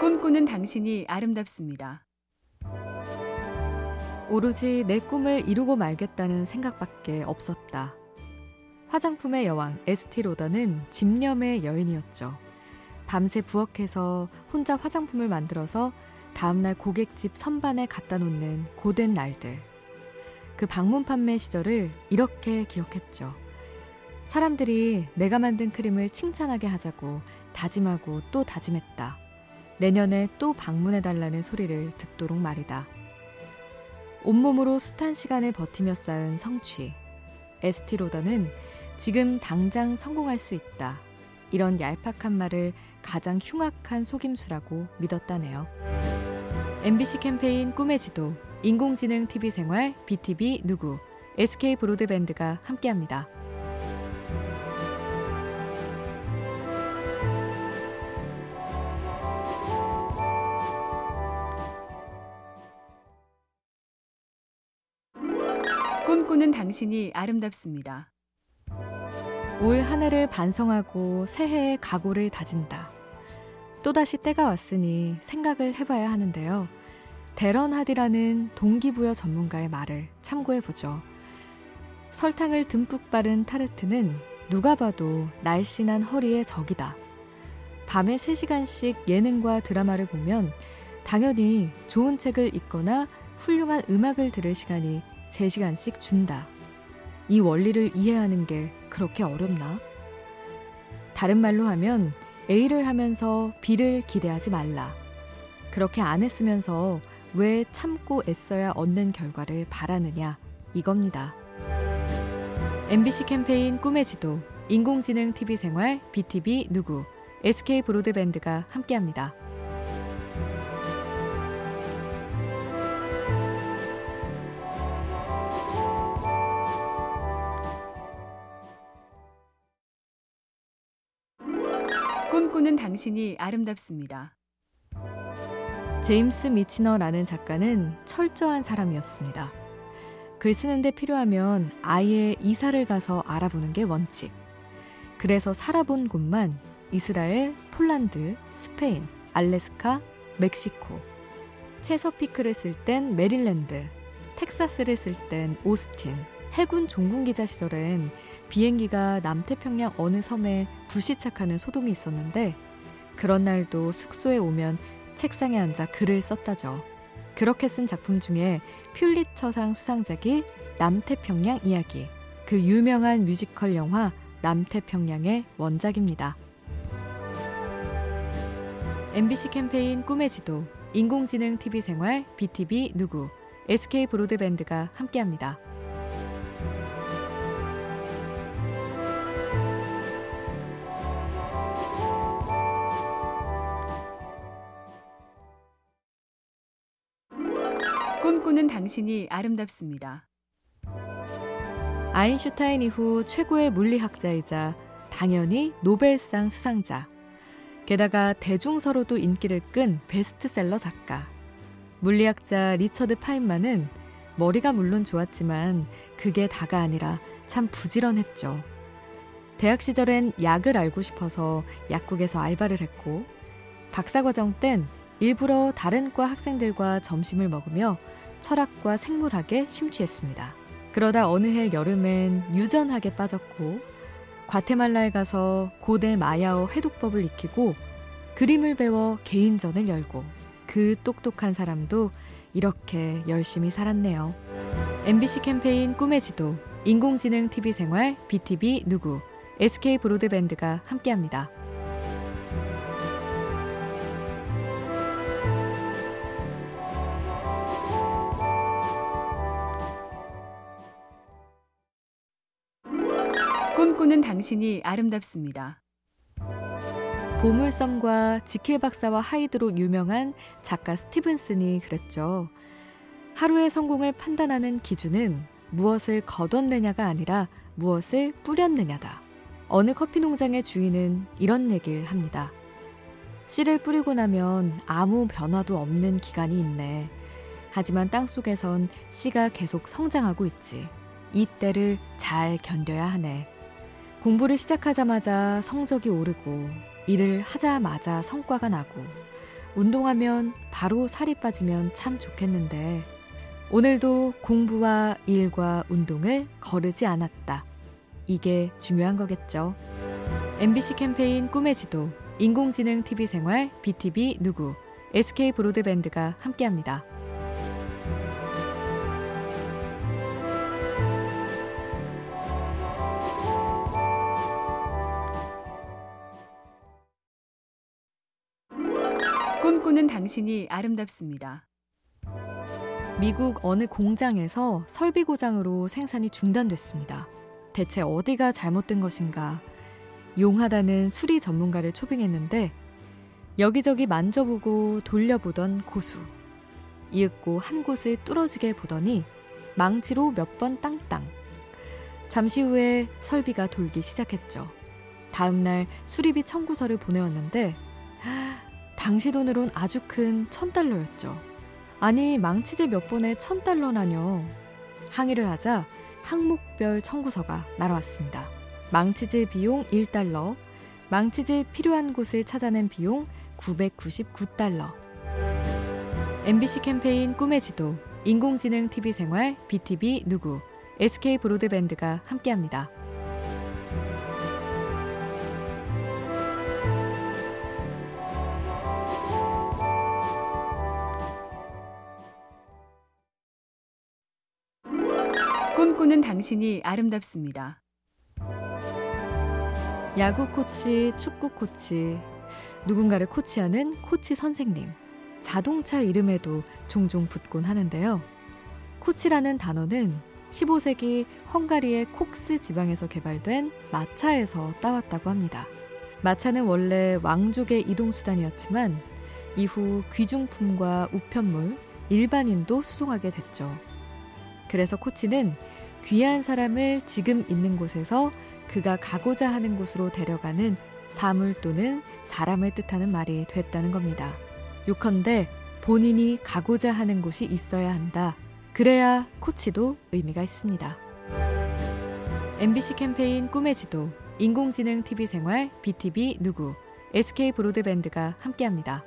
꿈꾸는 당신이 아름답습니다. 오로지 내 꿈을 이루고 말겠다는 생각밖에 없었다. 화장품의 여왕 에스티 로더는 집념의 여인이었죠. 밤새 부엌에서 혼자 화장품을 만들어서 다음날 고객집 선반에 갖다 놓는 고된 날들. 그 방문 판매 시절을 이렇게 기억했죠. 사람들이 내가 만든 크림을 칭찬하게 하자고 다짐하고 또 다짐했다. 내년에 또 방문해달라는 소리를 듣도록 말이다. 온몸으로 숱한 시간을 버티며 쌓은 성취. 에스티로더는 지금 당장 성공할 수 있다. 이런 얄팍한 말을 가장 흉악한 속임수라고 믿었다네요. MBC 캠페인 꿈의 지도, 인공지능 TV 생활, BTV 누구, SK 브로드밴드가 함께합니다. 꿈꾸는 당신이 아름답습니다. 올한 해를 반성하고 새해의 각오를 다진다. 또다시 때가 왔으니 생각을 해봐야 하는데요. 데런 하디라는 동기부여 전문가의 말을 참고해보죠. 설탕을 듬뿍 바른 타르트는 누가 봐도 날씬한 허리의 적이다. 밤에 3시간씩 예능과 드라마를 보면 당연히 좋은 책을 읽거나 훌륭한 음악을 들을 시간이 3시간씩 준다. 이 원리를 이해하는 게 그렇게 어렵나? 다른 말로 하면 A를 하면서 B를 기대하지 말라. 그렇게 안 했으면서 왜 참고 애써야 얻는 결과를 바라느냐 이겁니다. MBC 캠페인 꿈의 지도, 인공지능 TV 생활, BTV 누구, SK 브로드밴드가 함께합니다. 꿈꾸는 당신이 아름답습니다. 제임스 미치너라는 작가는 철저한 사람이었습니다. 글 쓰는데 필요하면 아예 이사를 가서 알아보는 게 원칙. 그래서 살아본 곳만 이스라엘, 폴란드, 스페인, 알래스카, 멕시코. 체서피크를 쓸 땐 메릴랜드, 텍사스를 쓸 땐 오스틴. 해군 종군 기자 시절엔 비행기가 남태평양 어느 섬에 불시착하는 소동이 있었는데 그런 날도 숙소에 오면 책상에 앉아 글을 썼다죠. 그렇게 쓴 작품 중에 퓰리처상 수상작이 남태평양 이야기. 그 유명한 뮤지컬 영화 남태평양의 원작입니다. MBC 캠페인 꿈의 지도, 인공지능 TV 생활, BTV 누구, SK 브로드밴드가 함께합니다. 꿈꾸는 당신이 아름답습니다. 아인슈타인 이후 최고의 물리학자이자 당연히 노벨상 수상자. 게다가 대중서로도 인기를 끈 베스트셀러 작가. 물리학자 리처드 파인만은 머리가 물론 좋았지만 그게 다가 아니라 참 부지런했죠. 대학 시절엔 약을 알고 싶어서 약국에서 알바를 했고 박사과정 땐 일부러 다른 과 학생들과 점심을 먹으며 철학과 생물학에 심취했습니다. 그러다 어느 해 여름엔 유전학에 빠졌고 과테말라에 가서 고대 마야어 해독법을 익히고 그림을 배워 개인전을 열고 그 똑똑한 사람도 이렇게 열심히 살았네요. MBC 캠페인 꿈의 지도, 인공지능 TV 생활, BTV 누구, SK 브로드밴드가 함께합니다. 꿈꾸는 당신이 아름답습니다. 보물섬과 지킬 박사와 하이드로 유명한 작가 스티븐슨이 그랬죠. 하루의 성공을 판단하는 기준은 무엇을 거뒀느냐가 아니라 무엇을 뿌렸느냐다. 어느 커피 농장의 주인은 이런 얘기를 합니다. 씨를 뿌리고 나면 아무 변화도 없는 기간이 있네. 하지만 땅 속에선 씨가 계속 성장하고 있지. 이 때를 잘 견뎌야 하네. 공부를 시작하자마자 성적이 오르고 일을 하자마자 성과가 나고 운동하면 바로 살이 빠지면 참 좋겠는데 오늘도 공부와 일과 운동을 거르지 않았다. 이게 중요한 거겠죠. MBC 캠페인 꿈의 지도, 인공지능 TV 생활, BTV 누구, SK 브로드밴드가 함께합니다. 당신이 아름답습니다. 미국 어느 공장에서 설비 고장으로 생산이 중단됐습니다. 대체 어디가 잘못된 것인가? 용하다는 수리 전문가를 초빙했는데 여기저기 만져보고 돌려보던 고수. 이윽고 한 곳을 뚫어지게 보더니 망치로 몇 번 땅땅. 잠시 후에 설비가 돌기 시작했죠. 다음날 수리비 청구서를 보내왔는데 당시 돈으론 아주 큰 천달러였죠. 아니 망치질 몇 번에 천달러나뇨. 항의를 하자 항목별 청구서가 날아왔습니다. 망치질 비용 1달러, 망치질 필요한 곳을 찾아낸 비용 999달러. MBC 캠페인 꿈의 지도, 인공지능 TV 생활, BTV 누구, SK 브로드밴드가 함께합니다. 꿈꾸는 당신이 아름답습니다. 야구 코치, 축구 코치, 누군가를 코치하는 코치 선생님. 자동차 이름에도 종종 붙곤 하는데요. 코치라는 단어는 15세기 헝가리의 콕스 지방에서 개발된 마차에서 따왔다고 합니다. 마차는 원래 왕족의 이동수단이었지만 이후 귀중품과 우편물, 일반인도 수송하게 됐죠. 그래서 코치는 귀한 사람을 지금 있는 곳에서 그가 가고자 하는 곳으로 데려가는 사물 또는 사람을 뜻하는 말이 됐다는 겁니다. 요컨대 본인이 가고자 하는 곳이 있어야 한다. 그래야 코치도 의미가 있습니다. MBC 캠페인 꿈의 지도, 인공지능 TV 생활, BTV 누구, SK 브로드밴드가 함께합니다.